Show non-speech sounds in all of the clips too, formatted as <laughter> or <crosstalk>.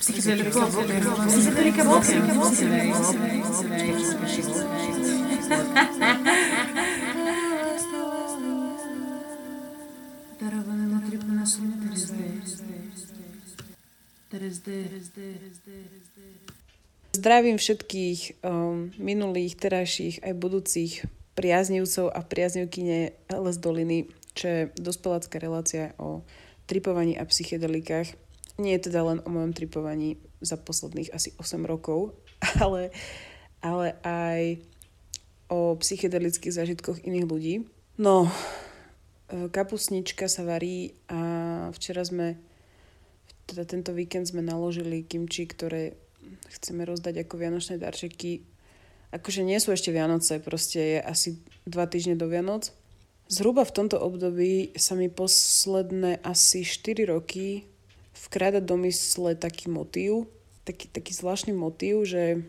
Psychedelika Psychedelika Дароване на трипна сумма Zdravím všetkých um, minulých, terajších aj budúcich priaznivcov a priaznivkyne Les Doliny, čo je dospelácká relácia o tripovaní a psychedelikách. Nie je teda len o mojom tripovaní za posledných asi 8 rokov, <laughs> ale, ale aj o psychedelických zážitkoch iných ľudí. No, e, kapusnička sa varí a včera sme teda tento víkend sme naložili kimči, ktoré chceme rozdať ako vianočné darčeky. Akože nie sú ešte Vianoce, proste je asi dva týždne do Vianoc. Zhruba v tomto období sa mi posledné asi 4 roky vkráda do mysle taký motív, taký, taký zvláštny motív, že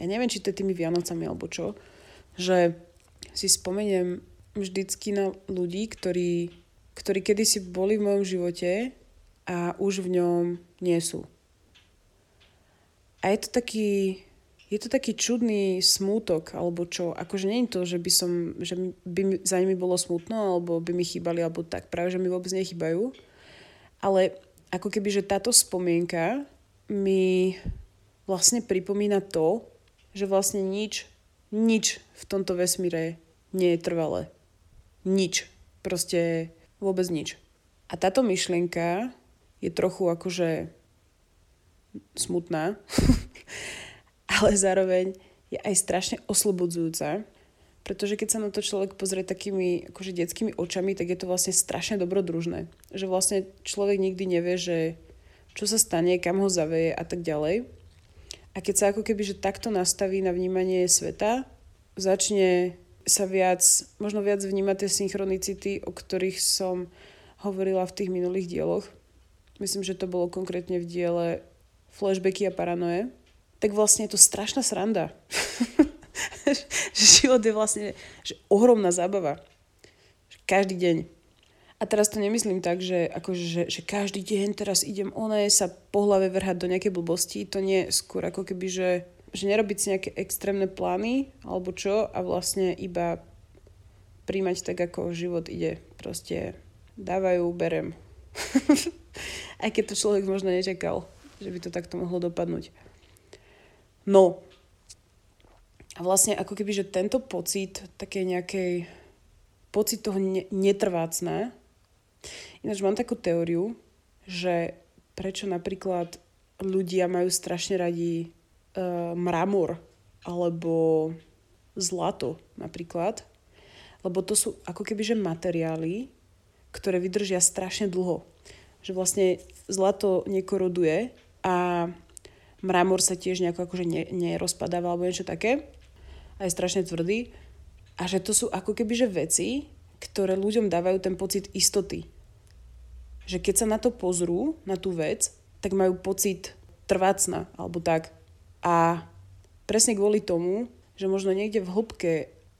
ja neviem, či to je tými Vianocami alebo čo, že si spomeniem vždycky na ľudí, ktorí, ktorí kedysi boli v mojom živote a už v ňom nie sú. A je to taký, je to taký čudný smútok, alebo čo. Akože nie je to, že by, som, že by za nimi bolo smutno, alebo by mi chýbali, alebo tak. Práve, že mi vôbec nechybajú. Ale ako keby, že táto spomienka mi vlastne pripomína to, že vlastne nič, nič v tomto vesmíre nie je trvalé. Nič. Proste vôbec nič. A táto myšlienka je trochu akože smutná, <laughs> ale zároveň je aj strašne oslobodzujúca, pretože keď sa na to človek pozrie takými akože detskými očami, tak je to vlastne strašne dobrodružné. Že vlastne človek nikdy nevie, že čo sa stane, kam ho zaveje a tak ďalej. A keď sa ako keby že takto nastaví na vnímanie sveta, začne sa viac, možno viac vnímať tie synchronicity, o ktorých som hovorila v tých minulých dieloch, myslím, že to bolo konkrétne v diele Flashbacky a paranoje, tak vlastne je to strašná sranda. <laughs> <laughs> že život je vlastne že ohromná zábava. Každý deň. A teraz to nemyslím tak, že, akože, že, že každý deň teraz idem oné sa po hlave vrhať do nejakej blbosti. To nie skôr ako keby, že, že nerobiť si nejaké extrémne plány alebo čo a vlastne iba príjmať tak, ako život ide. Proste dávajú, berem. <laughs> Aj keď to človek možno nečakal, že by to takto mohlo dopadnúť. No. A vlastne ako keby, že tento pocit takej nejakej pocit toho ne- netrvácna. Ináč mám takú teóriu, že prečo napríklad ľudia majú strašne radi uh, mramor alebo zlato napríklad, lebo to sú ako keby, že materiály, ktoré vydržia strašne dlho. Že vlastne zlato nekoroduje a mramor sa tiež nejako akože ne, nerozpadáva alebo niečo také a je strašne tvrdý a že to sú ako keby že veci, ktoré ľuďom dávajú ten pocit istoty. Že keď sa na to pozrú, na tú vec, tak majú pocit trvácna alebo tak. A presne kvôli tomu, že možno niekde v hĺbke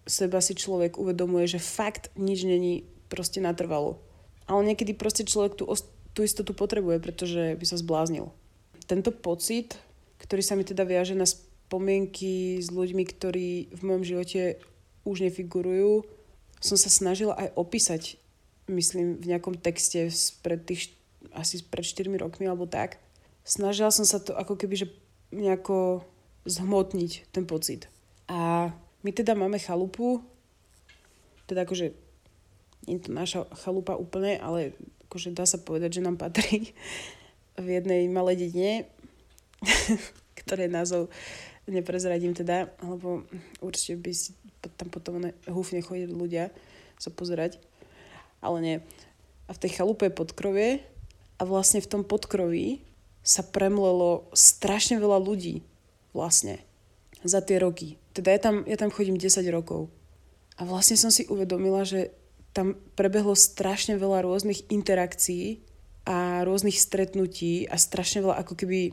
seba si človek uvedomuje, že fakt nič není proste natrvalo. Ale niekedy proste človek tú tú istotu potrebuje, pretože by sa zbláznil. Tento pocit, ktorý sa mi teda viaže na spomienky s ľuďmi, ktorí v mojom živote už nefigurujú, som sa snažila aj opísať, myslím, v nejakom texte pred tých, asi pred 4 rokmi alebo tak. Snažila som sa to ako keby, že nejako zhmotniť ten pocit. A my teda máme chalupu, teda akože nie je to naša chalupa úplne, ale akože dá sa povedať, že nám patrí <laughs> v jednej malej dedine, <laughs> ktoré názov neprezradím teda, lebo určite by si tam potom húfne chodili ľudia sa pozerať, ale nie. A v tej chalupe je podkrovie a vlastne v tom podkroví sa premlelo strašne veľa ľudí vlastne za tie roky. Teda ja tam, ja tam chodím 10 rokov. A vlastne som si uvedomila, že tam prebehlo strašne veľa rôznych interakcií a rôznych stretnutí a strašne veľa ako keby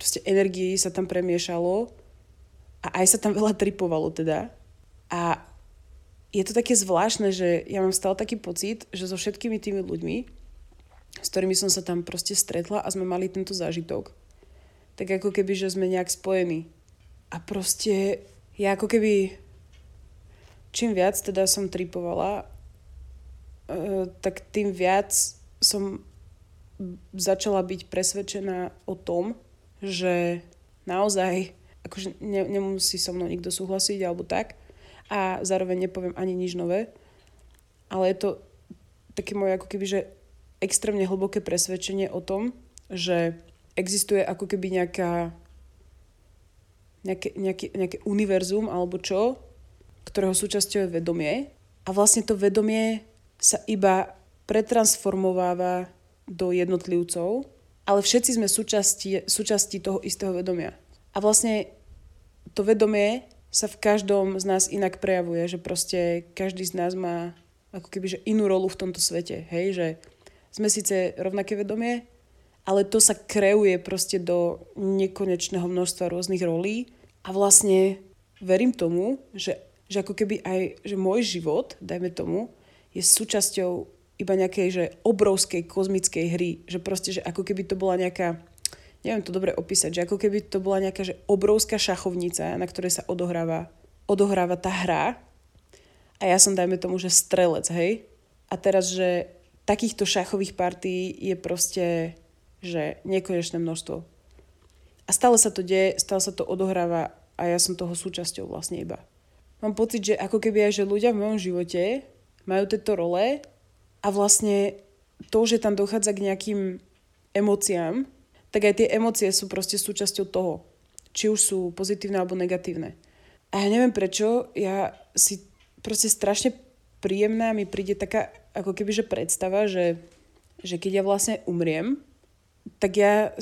proste energií sa tam premiešalo a aj sa tam veľa tripovalo teda. A je to také zvláštne, že ja mám stále taký pocit, že so všetkými tými ľuďmi, s ktorými som sa tam proste stretla a sme mali tento zážitok, tak ako keby, že sme nejak spojení. A proste ja ako keby čím viac teda som tripovala, uh, tak tým viac som začala byť presvedčená o tom, že naozaj akože ne, nemusí so mnou nikto súhlasiť alebo tak a zároveň nepoviem ani nič nové, ale je to také moje ako keby, že extrémne hlboké presvedčenie o tom, že existuje ako keby nejaká nejaké, nejaké, nejaké univerzum alebo čo, ktorého súčasťou je vedomie. A vlastne to vedomie sa iba pretransformováva do jednotlivcov, ale všetci sme súčasti, súčasti toho istého vedomia. A vlastne to vedomie sa v každom z nás inak prejavuje, že proste každý z nás má ako keby že inú rolu v tomto svete, hej, že sme síce rovnaké vedomie, ale to sa kreuje proste do nekonečného množstva rôznych rolí a vlastne verím tomu, že, že ako keby aj, že môj život, dajme tomu, je súčasťou iba nejakej, že obrovskej kozmickej hry, že proste, že ako keby to bola nejaká, neviem to dobre opísať, že ako keby to bola nejaká, že obrovská šachovnica, na ktorej sa odohráva, odohráva tá hra a ja som, dajme tomu, že strelec, hej? A teraz, že takýchto šachových partí je proste, že nekonečné množstvo. A stále sa to deje, stále sa to odohráva a ja som toho súčasťou vlastne iba. Mám pocit, že ako keby aj, že ľudia v mojom živote majú tieto role a vlastne to, že tam dochádza k nejakým emóciám, tak aj tie emócie sú proste súčasťou toho. Či už sú pozitívne alebo negatívne. A ja neviem prečo, ja si proste strašne príjemná mi príde taká ako keby, že predstava, že, že keď ja vlastne umriem, tak ja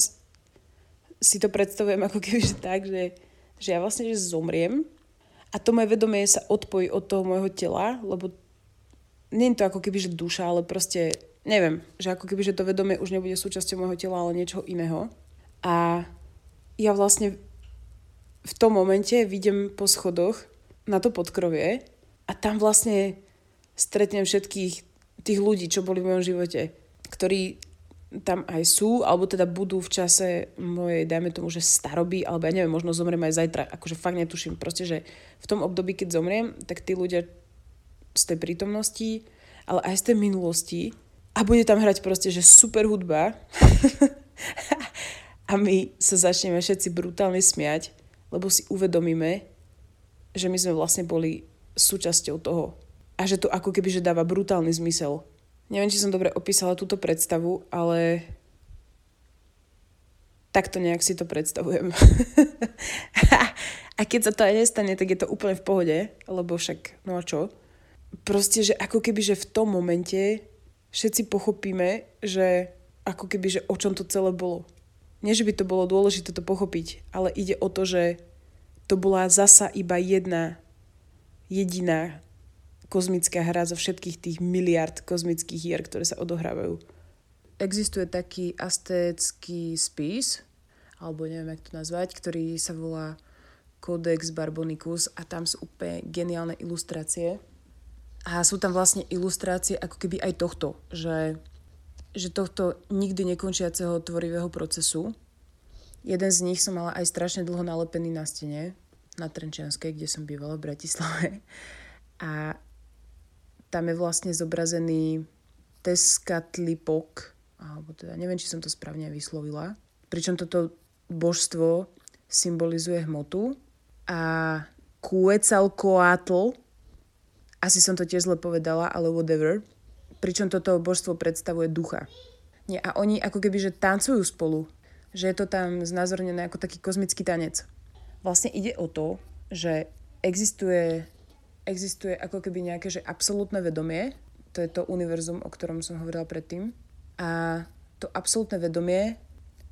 si to predstavujem ako keby, že tak, že, že ja vlastne že zomriem a to moje vedomie sa odpojí od toho môjho tela, lebo nie je to ako keby, že duša, ale proste neviem, že ako keby, že to vedomie už nebude súčasťou môjho tela, ale niečoho iného. A ja vlastne v tom momente vidím po schodoch na to podkrovie a tam vlastne stretnem všetkých tých ľudí, čo boli v mojom živote, ktorí tam aj sú, alebo teda budú v čase mojej, dajme tomu, že staroby, alebo ja neviem, možno zomriem aj zajtra, akože fakt netuším, proste, že v tom období, keď zomriem, tak tí ľudia z tej prítomnosti, ale aj z tej minulosti a bude tam hrať proste, že super hudba <laughs> a my sa začneme všetci brutálne smiať, lebo si uvedomíme, že my sme vlastne boli súčasťou toho. A že to ako keby, že dáva brutálny zmysel. Neviem, či som dobre opísala túto predstavu, ale takto nejak si to predstavujem. <laughs> a keď sa to aj nestane, tak je to úplne v pohode, lebo však, no a čo? Proste, že ako keby, že v tom momente všetci pochopíme, že ako keby, že o čom to celé bolo. Nie, že by to bolo dôležité to pochopiť, ale ide o to, že to bola zasa iba jedna jediná kozmická hra zo všetkých tých miliard kozmických hier, ktoré sa odohrávajú. Existuje taký astécky spis, alebo neviem, jak to nazvať, ktorý sa volá Codex Barbonicus a tam sú úplne geniálne ilustrácie. A sú tam vlastne ilustrácie ako keby aj tohto, že, že tohto nikdy nekončiaceho tvorivého procesu. Jeden z nich som mala aj strašne dlho nalepený na stene, na Trenčianskej, kde som bývala v Bratislave. <laughs> A tam je vlastne zobrazený Teskatlipok, alebo teda neviem, či som to správne vyslovila. Pričom toto božstvo symbolizuje hmotu a Quetzalcoatl, asi som to tiež zle povedala, ale whatever, pričom toto božstvo predstavuje ducha. Nie, a oni ako keby, že tancujú spolu, že je to tam znázornené ako taký kozmický tanec. Vlastne ide o to, že existuje, existuje ako keby nejaké že absolútne vedomie, to je to univerzum, o ktorom som hovorila predtým. A to absolútne vedomie,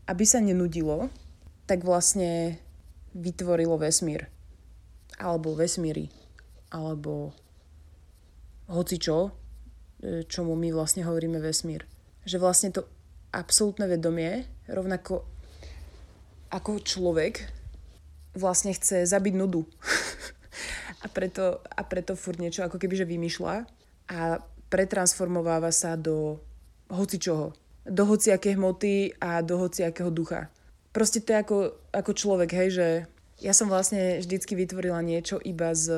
aby sa nenudilo, tak vlastne vytvorilo vesmír. Alebo vesmíry. Alebo hocičo, e, čomu my vlastne hovoríme vesmír. Že vlastne to absolútne vedomie, rovnako ako človek, vlastne chce zabiť nudu. <laughs> a, preto, a preto furt niečo ako keby že vymýšľa a pretransformováva sa do hocičoho. Do hociakej hmoty a do hociakého ducha. proste to je ako, ako človek, hej, že ja som vlastne vždycky vytvorila niečo iba z,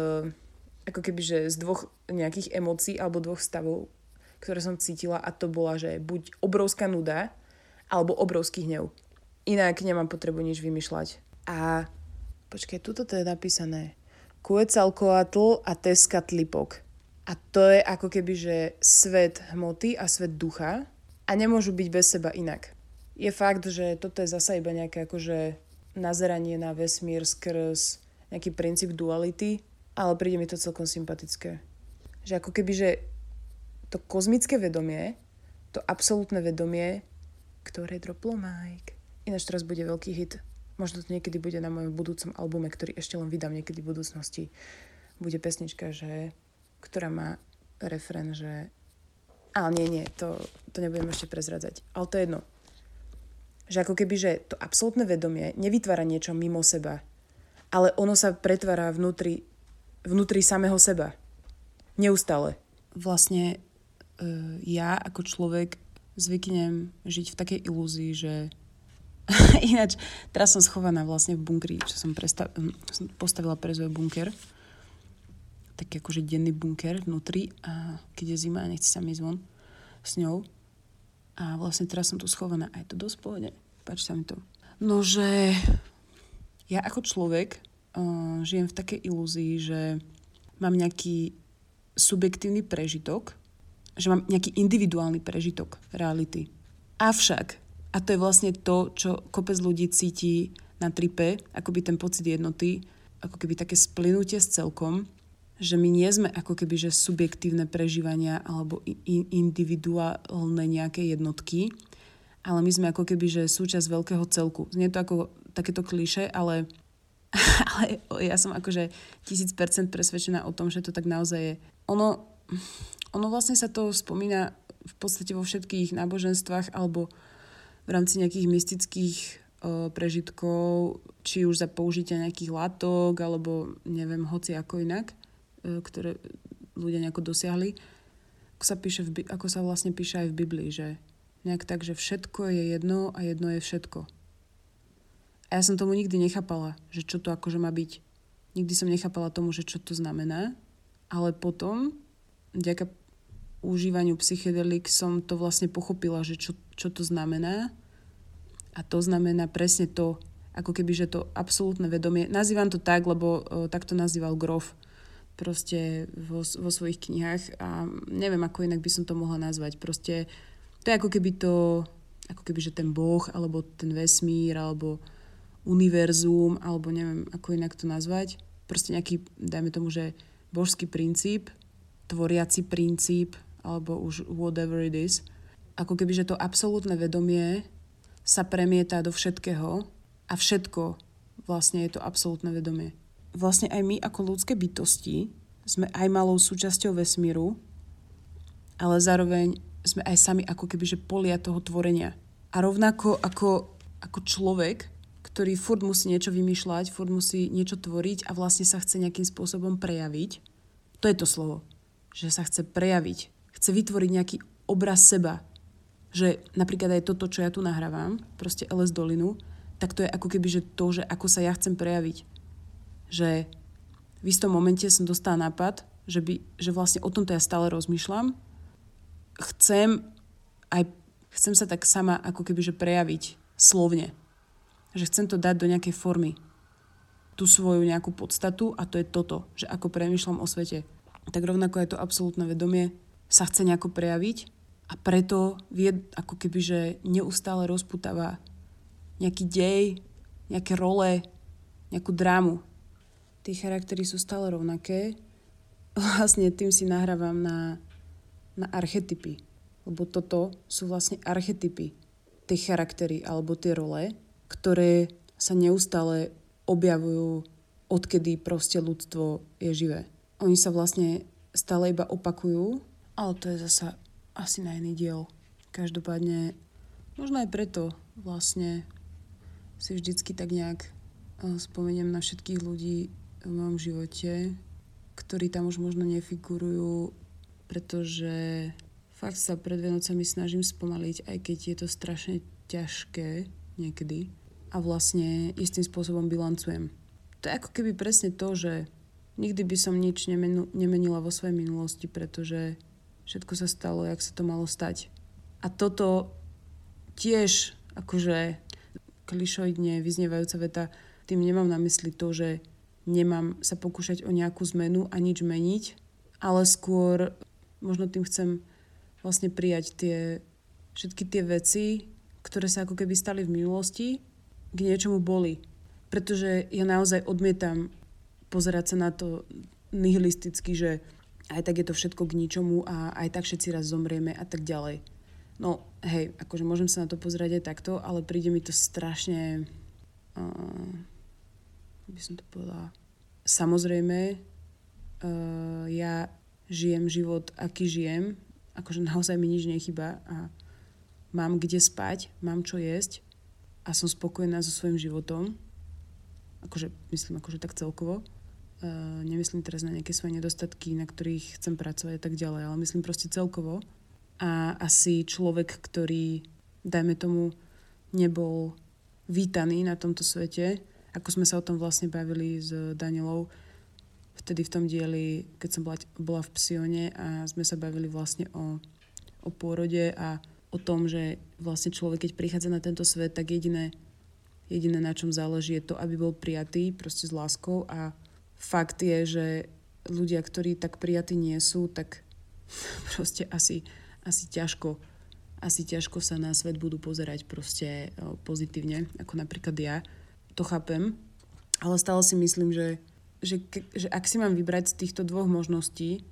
ako keby, že z dvoch nejakých emócií alebo dvoch stavov, ktoré som cítila a to bola, že buď obrovská nuda, alebo obrovský hnev. Inak nemám potrebu nič vymýšľať. A počkaj, tuto to je napísané. Kuecalkoatl a teskatlipok. A to je ako keby, že svet hmoty a svet ducha a nemôžu byť bez seba inak. Je fakt, že toto je zasa iba nejaké akože nazeranie na vesmír skrz nejaký princíp duality, ale príde mi to celkom sympatické. Že ako keby, že to kozmické vedomie, to absolútne vedomie, ktoré droplo Mike. Ináč teraz bude veľký hit. Možno to niekedy bude na mojom budúcom albume, ktorý ešte len vydám niekedy v budúcnosti. Bude pesnička, že ktorá má refren, že... Ale nie, nie, to, to nebudem ešte prezradzať. Ale to je jedno. Že ako keby, že to absolútne vedomie nevytvára niečo mimo seba, ale ono sa pretvára vnútri, vnútri samého seba. Neustále. Vlastne uh, ja ako človek zvyknem žiť v takej ilúzii, že <laughs> ináč teraz som schovaná vlastne v bunkri, čo som, presta- som postavila pre Zoe bunker taký akože denný bunker vnútri a keď je zima a nechce sa mi ísť von s ňou. A vlastne teraz som tu schovaná a je to dosť pohode. Páči sa mi to. No, že ja ako človek uh, žijem v takej ilúzii, že mám nejaký subjektívny prežitok, že mám nejaký individuálny prežitok reality. Avšak, a to je vlastne to, čo kopec ľudí cíti na tripe, akoby ten pocit jednoty, ako keby také splynutie s celkom, že my nie sme ako keby že subjektívne prežívania alebo individuálne nejaké jednotky, ale my sme ako keby že súčasť veľkého celku. Znie to ako takéto kliše, ale, <laughs> ale ja som akože tisíc percent presvedčená o tom, že to tak naozaj je. Ono, ono vlastne sa to spomína v podstate vo všetkých náboženstvách alebo v rámci nejakých mystických o, prežitkov, či už za použitia nejakých látok, alebo neviem, hoci ako inak. E, ktoré ľudia nejako dosiahli, ako sa, píše v, ako sa vlastne píše aj v Biblii, že nejak tak, že všetko je jedno a jedno je všetko. A ja som tomu nikdy nechápala, že čo to akože má byť. Nikdy som nechápala tomu, že čo to znamená, ale potom, vďaka užívaniu psychedelik som to vlastne pochopila, že čo, čo to znamená. A to znamená presne to, ako keby, že to absolútne vedomie, nazývam to tak, lebo o, tak to nazýval Grof, proste vo, vo svojich knihách a neviem, ako inak by som to mohla nazvať. Proste to je ako keby to, ako keby, že ten boh, alebo ten vesmír, alebo univerzum, alebo neviem, ako inak to nazvať. Proste nejaký, dajme tomu, že božský princíp, tvoriaci princíp, alebo už whatever it is. Ako keby, že to absolútne vedomie sa premieta do všetkého a všetko vlastne je to absolútne vedomie vlastne aj my ako ľudské bytosti sme aj malou súčasťou vesmíru, ale zároveň sme aj sami ako keby, že polia toho tvorenia. A rovnako ako, ako človek, ktorý furt musí niečo vymýšľať, furt musí niečo tvoriť a vlastne sa chce nejakým spôsobom prejaviť, to je to slovo. Že sa chce prejaviť. Chce vytvoriť nejaký obraz seba. Že napríklad aj toto, čo ja tu nahrávam, proste LS Dolinu, tak to je ako keby, že to, že ako sa ja chcem prejaviť že v istom momente som dostala nápad, že, by, že vlastne o tomto ja stále rozmýšľam. Chcem aj chcem sa tak sama ako keby že prejaviť slovne. Že chcem to dať do nejakej formy. Tú svoju nejakú podstatu a to je toto, že ako premýšľam o svete. Tak rovnako je to absolútne vedomie sa chce nejako prejaviť a preto vie ako keby, že neustále rozputáva nejaký dej, nejaké role, nejakú drámu tí charaktery sú stále rovnaké. <laughs> Vlastne tým si nahrávam na, na archetypy. Lebo toto sú vlastne archetypy. Tie charaktery alebo tie role, ktoré sa neustále objavujú, odkedy proste ľudstvo je živé. Oni sa vlastne stále iba opakujú, ale to je zasa asi na iný diel. Každopádne, možno aj preto vlastne si vždycky tak nejak eh, spomeniem na všetkých ľudí, v mojom živote, ktorí tam už možno nefigurujú, pretože fakt sa pred Vianocami snažím spomaliť, aj keď je to strašne ťažké niekedy. A vlastne istým spôsobom bilancujem. To je ako keby presne to, že nikdy by som nič nemenila vo svojej minulosti, pretože všetko sa stalo, jak sa to malo stať. A toto tiež akože klišoidne vyznievajúca veta, tým nemám na mysli to, že nemám sa pokúšať o nejakú zmenu a nič meniť, ale skôr možno tým chcem vlastne prijať tie, všetky tie veci, ktoré sa ako keby stali v minulosti, k niečomu boli. Pretože ja naozaj odmietam pozerať sa na to nihilisticky, že aj tak je to všetko k ničomu a aj tak všetci raz zomrieme a tak ďalej. No hej, akože môžem sa na to pozerať aj takto, ale príde mi to strašne uh, by som to povedala, samozrejme, uh, ja žijem život, aký žijem, akože naozaj mi nič nechyba a mám kde spať, mám čo jesť a som spokojná so svojím životom. Akože myslím akože tak celkovo. Uh, nemyslím teraz na nejaké svoje nedostatky, na ktorých chcem pracovať a tak ďalej, ale myslím proste celkovo. A asi človek, ktorý, dajme tomu, nebol vítaný na tomto svete, ako sme sa o tom vlastne bavili s Danielou, vtedy v tom dieli, keď som bola, bola v Psione a sme sa bavili vlastne o, o pôrode a o tom, že vlastne človek, keď prichádza na tento svet, tak jediné, jediné na čom záleží je to, aby bol prijatý proste s láskou. A fakt je, že ľudia, ktorí tak prijatí nie sú, tak <laughs> proste asi, asi ťažko asi ťažko sa na svet budú pozerať proste pozitívne, ako napríklad ja. To chápem, ale stále si myslím, že, že, že ak si mám vybrať z týchto dvoch možností,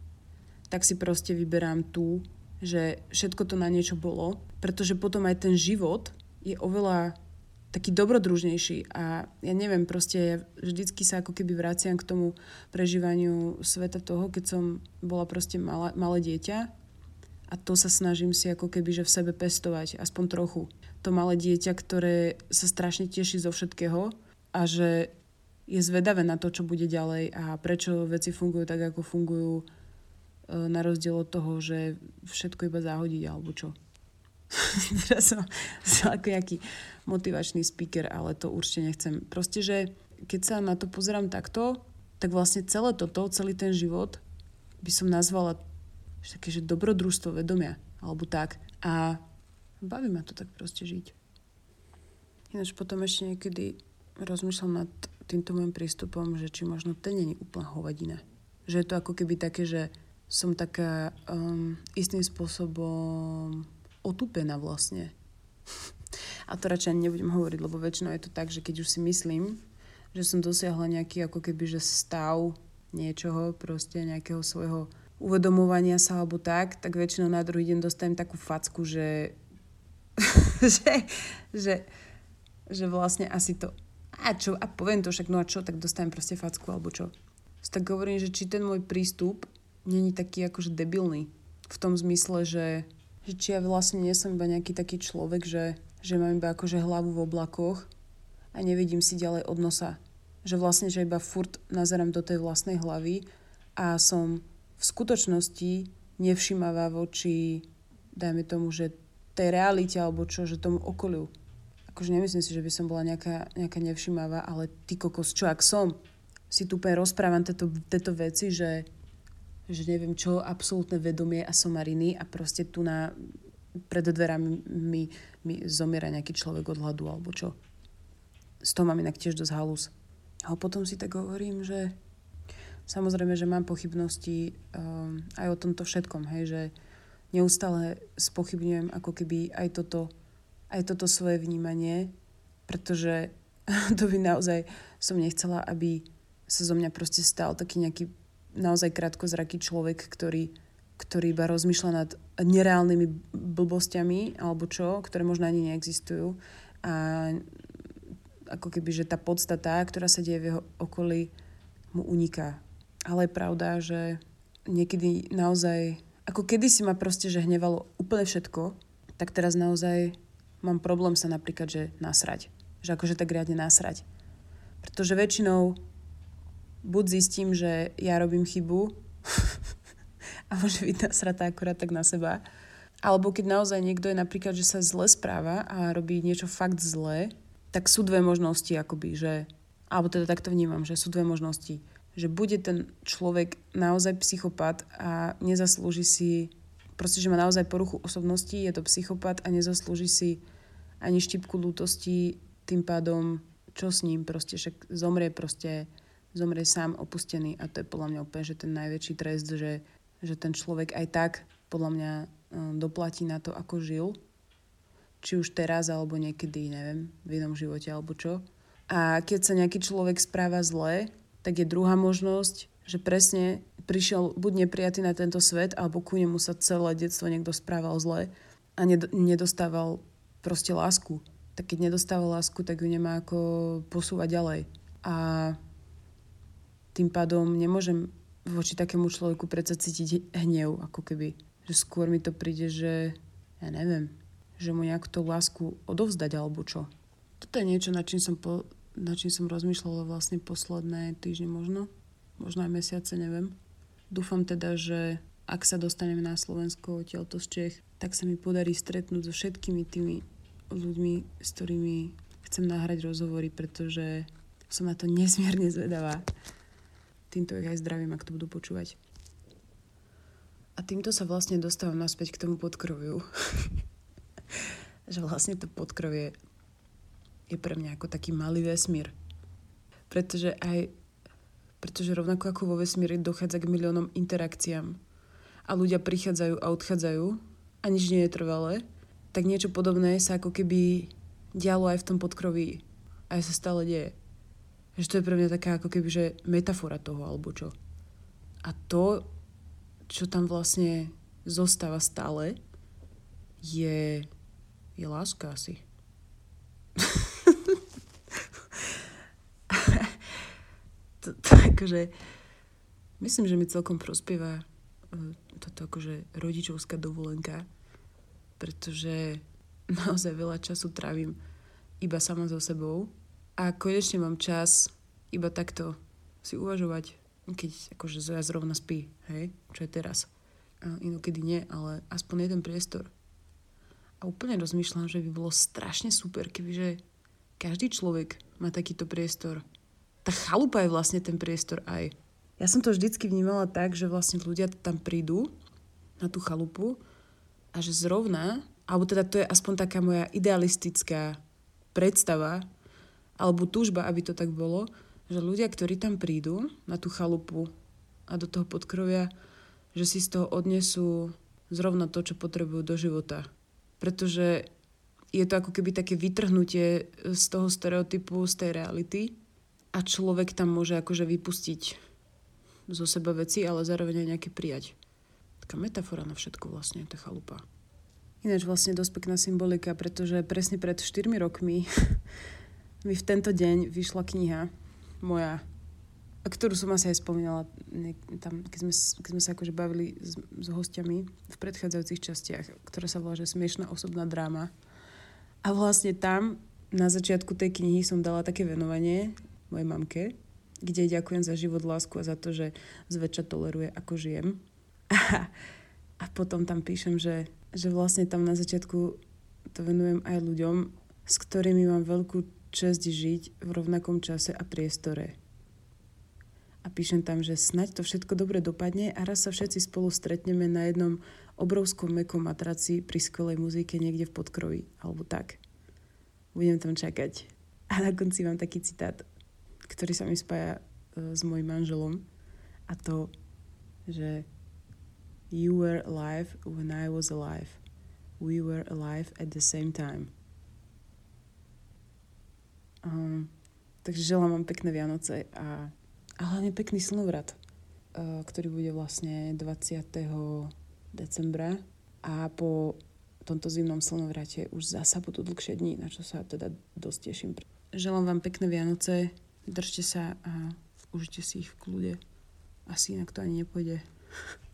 tak si proste vyberám tú, že všetko to na niečo bolo, pretože potom aj ten život je oveľa taký dobrodružnejší a ja neviem, proste ja vždycky sa ako keby vraciam k tomu prežívaniu sveta toho, keď som bola proste malé, malé dieťa. A to sa snažím si ako keby že v sebe pestovať, aspoň trochu. To malé dieťa, ktoré sa strašne teší zo všetkého a že je zvedavé na to, čo bude ďalej a prečo veci fungujú tak, ako fungujú na rozdiel od toho, že všetko iba zahodiť alebo čo. <laughs> Teraz som, som ako nejaký motivačný speaker, ale to určite nechcem. Proste, že keď sa na to pozerám takto, tak vlastne celé toto, celý ten život by som nazvala že také, že dobrodružstvo vedomia, alebo tak. A baví ma to tak proste žiť. Ináč potom ešte niekedy rozmýšľam nad týmto môjim prístupom, že či možno ten není úplná hovadina. Že je to ako keby také, že som taká um, istým spôsobom otupená vlastne. A to radšej nebudem hovoriť, lebo väčšinou je to tak, že keď už si myslím, že som dosiahla nejaký ako keby že stav niečoho, proste nejakého svojho uvedomovania sa alebo tak, tak väčšinou na druhý deň dostanem takú facku, že <laughs> že, že, že vlastne asi to a čo, a poviem to však, no a čo, tak dostanem proste facku alebo čo. Tak hovorím, že či ten môj prístup není taký akože debilný. V tom zmysle, že, že či ja vlastne nie som iba nejaký taký človek, že, že mám iba akože hlavu v oblakoch a nevidím si ďalej od nosa. Že vlastne, že iba furt nazerám do tej vlastnej hlavy a som v skutočnosti nevšimavá voči, dajme tomu, že tej realite alebo čo, že tomu okoliu. Akože nemyslím si, že by som bola nejaká, nejaká nevšimáva, ale ty kokos, čo ak som? Si tu rozprávam tieto veci, že, že neviem čo, absolútne vedomie a somariny a proste tu na pred dverami mi, mi zomiera nejaký človek od hladu alebo čo. Z toho mám inak tiež dosť halus. A potom si tak hovorím, že samozrejme, že mám pochybnosti um, aj o tomto všetkom, hej, že neustále spochybňujem ako keby aj toto, aj toto svoje vnímanie, pretože <laughs> to by naozaj som nechcela, aby sa zo mňa proste stal taký nejaký naozaj krátkozraký človek, ktorý, ktorý iba rozmýšľa nad nereálnymi blbostiami alebo čo, ktoré možno ani neexistujú. A ako keby, že tá podstata, ktorá sa deje v jeho okolí, mu uniká. Ale je pravda, že niekedy naozaj ako kedysi ma proste, že hnevalo úplne všetko, tak teraz naozaj mám problém sa napríklad, že nasrať. Že akože tak riadne nasrať. Pretože väčšinou buď zistím, že ja robím chybu <laughs> a môže byť nasratá akorát tak na seba, alebo keď naozaj niekto je napríklad, že sa zle správa a robí niečo fakt zlé, tak sú dve možnosti, akoby, že, alebo teda takto vnímam, že sú dve možnosti. Že bude ten človek naozaj psychopat a nezaslúži si, proste, že má naozaj poruchu osobnosti, je to psychopat a nezaslúži si ani štipku lútosti, tým pádom čo s ním, proste však zomrie proste, zomrie sám opustený a to je podľa mňa úplne, že ten najväčší trest, že, že ten človek aj tak podľa mňa um, doplatí na to, ako žil, či už teraz alebo niekedy, neviem, v inom živote alebo čo. A keď sa nejaký človek správa zle, tak je druhá možnosť, že presne prišiel buď neprijatý na tento svet, alebo ku nemu sa celé detstvo niekto správal zle a nedostával proste lásku tak keď nedostáva lásku, tak ju nemá ako posúvať ďalej. A tým pádom nemôžem voči takému človeku predsa cítiť hnev, ako keby. Že skôr mi to príde, že ja neviem, že mu nejak tú lásku odovzdať alebo čo. Toto je niečo, nad čím som, po, nad čím som rozmýšľala vlastne posledné týždne možno. Možno aj mesiace, neviem. Dúfam teda, že ak sa dostaneme na Slovensko odtiaľto z Čech, tak sa mi podarí stretnúť so všetkými tými ľuďmi, s ktorými chcem nahrať rozhovory, pretože som na to <laughs> nesmierne zvedavá. Týmto ich aj zdravím, ak to budú počúvať. A týmto sa vlastne dostávam naspäť k tomu podkroviu. <laughs> že vlastne to podkrovie je pre mňa ako taký malý vesmír. Pretože aj pretože rovnako ako vo vesmíre dochádza k miliónom interakciám a ľudia prichádzajú a odchádzajú a nič nie je trvalé, tak niečo podobné sa ako keby dialo aj v tom podkroví. A sa stále deje. Že to je pre mňa taká ako keby, že metafora toho, alebo čo. A to, čo tam vlastne zostáva stále, je, je láska asi. <laughs> to, to akože, myslím, že mi celkom prospieva e, toto akože rodičovská dovolenka, pretože <laughs> naozaj veľa času trávim iba sama so sebou a konečne mám čas iba takto si uvažovať, keď akože Zoja zrovna spí, hej, čo je teraz. A inokedy nie, ale aspoň jeden priestor. A úplne rozmýšľam, že by bolo strašne super, kebyže každý človek má takýto priestor. Tá chalupa je vlastne ten priestor aj. Ja som to vždycky vnímala tak, že vlastne ľudia tam prídu na tú chalupu a že zrovna, alebo teda to je aspoň taká moja idealistická predstava, alebo túžba, aby to tak bolo, že ľudia, ktorí tam prídu na tú chalupu a do toho podkrovia, že si z toho odnesú zrovna to, čo potrebujú do života. Pretože je to ako keby také vytrhnutie z toho stereotypu, z tej reality a človek tam môže akože vypustiť zo seba veci, ale zároveň aj nejaké prijať taká metafora na všetko vlastne, tá chalupa. Ináč vlastne dosť pekná symbolika, pretože presne pred 4 rokmi <laughs> mi v tento deň vyšla kniha moja, ktorú som asi aj spomínala tam, keď sme, keď sme sa akože bavili s, s hostiami v predchádzajúcich častiach, ktorá sa volá, že Smiešná osobná dráma. A vlastne tam na začiatku tej knihy som dala také venovanie mojej mamke, kde ďakujem za život, lásku a za to, že zväčša toleruje, ako žijem. A, <laughs> a potom tam píšem, že, že vlastne tam na začiatku to venujem aj ľuďom, s ktorými mám veľkú čest žiť v rovnakom čase a priestore. A píšem tam, že snaď to všetko dobre dopadne a raz sa všetci spolu stretneme na jednom obrovskom mekom matraci pri skvelej muzike niekde v podkrovi, alebo tak. Budem tam čakať. A na konci mám taký citát, ktorý sa mi spája e, s mojim manželom. A to, že You were alive when I was alive. We were alive at the same time. Um, takže želám vám pekné Vianoce a, a hlavne pekný slnovrat, uh, ktorý bude vlastne 20. decembra a po tomto zimnom slnovrate už zasa budú dlhšie dní, na čo sa teda dosť teším. Želám vám pekné Vianoce, držte sa a užite si ich v kľude. Asi inak to ani nepôjde. <laughs>